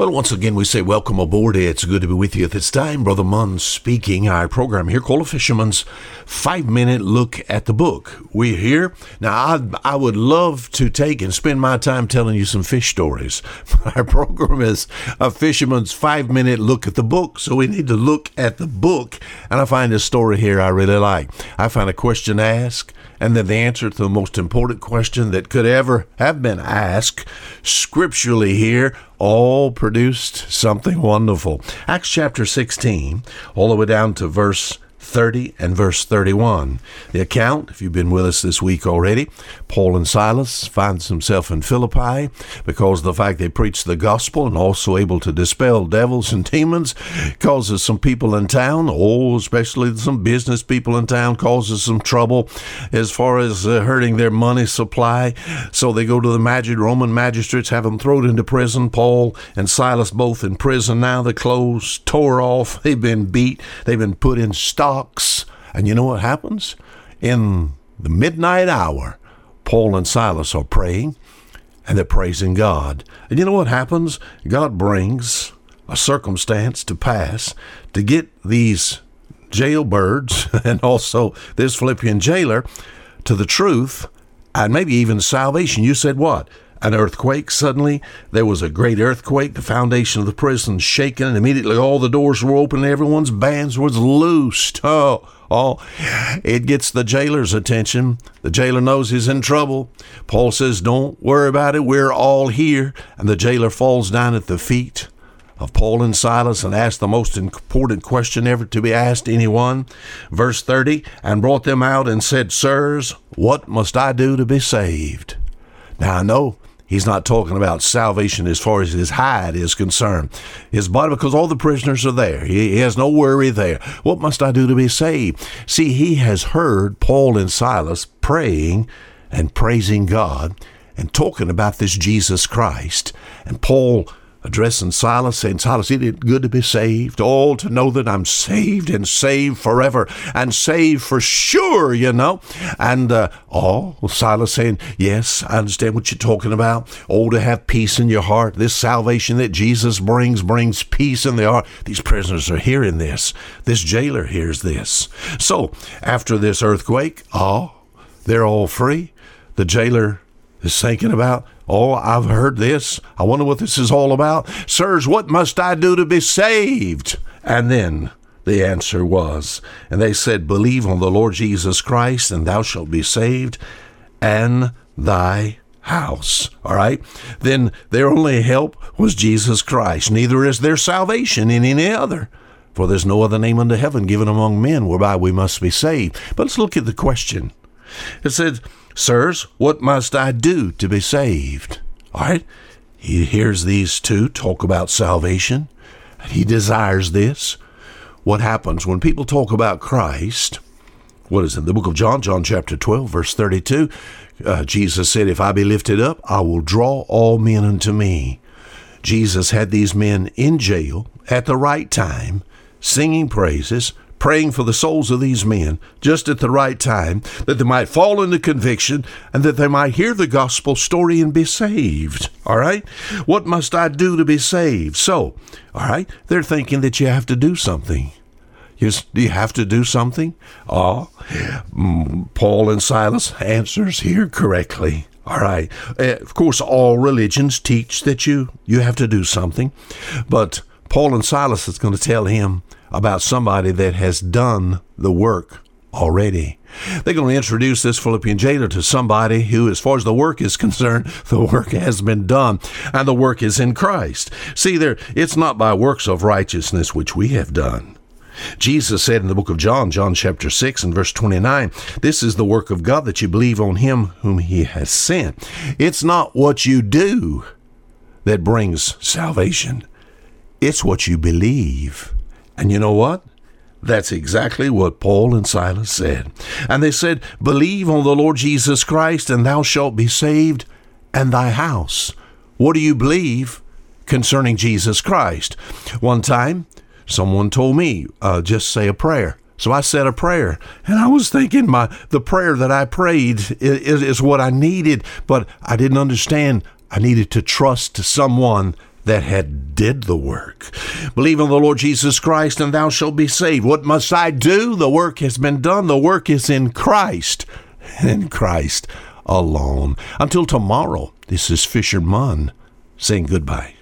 Well, once again, we say welcome aboard. It's good to be with you at this time. Brother Munn speaking. Our program here called A Fisherman's Five Minute Look at the Book. We're here. Now, I, I would love to take and spend my time telling you some fish stories. Our program is A Fisherman's Five Minute Look at the Book. So we need to look at the book. And I find a story here I really like. I find a question asked and then the answer to the most important question that could ever have been asked scripturally here all produced something wonderful. Acts chapter 16, all the way down to verse 30 and verse 31. The account, if you've been with us this week already, Paul and Silas finds himself in Philippi because the fact they preach the gospel and also able to dispel devils and demons causes some people in town, oh, especially some business people in town, causes some trouble as far as uh, hurting their money supply. So they go to the magic Roman magistrates, have them thrown into prison. Paul and Silas both in prison now. The clothes tore off. They've been beat. They've been put in and you know what happens? In the midnight hour, Paul and Silas are praying and they're praising God. And you know what happens? God brings a circumstance to pass to get these jailbirds and also this Philippian jailer to the truth and maybe even salvation. You said what? An earthquake. Suddenly, there was a great earthquake. The foundation of the prison shaken, and immediately all the doors were open. And everyone's bands was loosed. Oh, oh! It gets the jailer's attention. The jailer knows he's in trouble. Paul says, "Don't worry about it. We're all here." And the jailer falls down at the feet of Paul and Silas and asks the most important question ever to be asked anyone. Verse 30 And brought them out and said, Sirs, what must I do to be saved? Now I know He's not talking about salvation as far as his hide is concerned. His body, because all the prisoners are there. He, he has no worry there. What must I do to be saved? See, he has heard Paul and Silas praying and praising God and talking about this Jesus Christ. And Paul addressing Silas, saying, Silas, it is good to be saved. All to know that I'm saved and saved forever and saved for sure, you know. And uh, oh, Silas saying, Yes, I understand what you're talking about. Oh, to have peace in your heart. This salvation that Jesus brings brings peace in the heart. These prisoners are hearing this. This jailer hears this. So after this earthquake, oh, they're all free. The jailer is thinking about, oh, I've heard this. I wonder what this is all about. Sirs, what must I do to be saved? And then the answer was, and they said, Believe on the Lord Jesus Christ, and thou shalt be saved, and thy house. All right? Then their only help was Jesus Christ. Neither is there salvation in any other. For there's no other name under heaven given among men whereby we must be saved. But let's look at the question. It said, Sirs, what must I do to be saved? All right. He hears these two talk about salvation. He desires this. What happens when people talk about Christ? What is it? The book of John, John chapter 12, verse 32. Uh, Jesus said, If I be lifted up, I will draw all men unto me. Jesus had these men in jail at the right time, singing praises, praying for the souls of these men just at the right time, that they might fall into conviction and that they might hear the gospel story and be saved. All right? What must I do to be saved? So, all right, they're thinking that you have to do something. You, you have to do something? Oh, Paul and Silas answers here correctly. All right. Uh, of course, all religions teach that you you have to do something, but Paul and Silas is going to tell him about somebody that has done the work already. They're going to introduce this Philippian jailer to somebody who, as far as the work is concerned, the work has been done, and the work is in Christ. See, there, it's not by works of righteousness which we have done. Jesus said in the book of John, John chapter 6 and verse 29, This is the work of God that you believe on him whom he has sent. It's not what you do that brings salvation, it's what you believe. And you know what? That's exactly what Paul and Silas said. And they said, Believe on the Lord Jesus Christ, and thou shalt be saved, and thy house. What do you believe concerning Jesus Christ? One time, someone told me, uh, just say a prayer. So I said a prayer, and I was thinking my the prayer that I prayed is, is what I needed, but I didn't understand. I needed to trust someone that had did the work. Believe in the Lord Jesus Christ and thou shalt be saved. What must I do? The work has been done. The work is in Christ in Christ alone. Until tomorrow, this is Fisher Munn saying goodbye.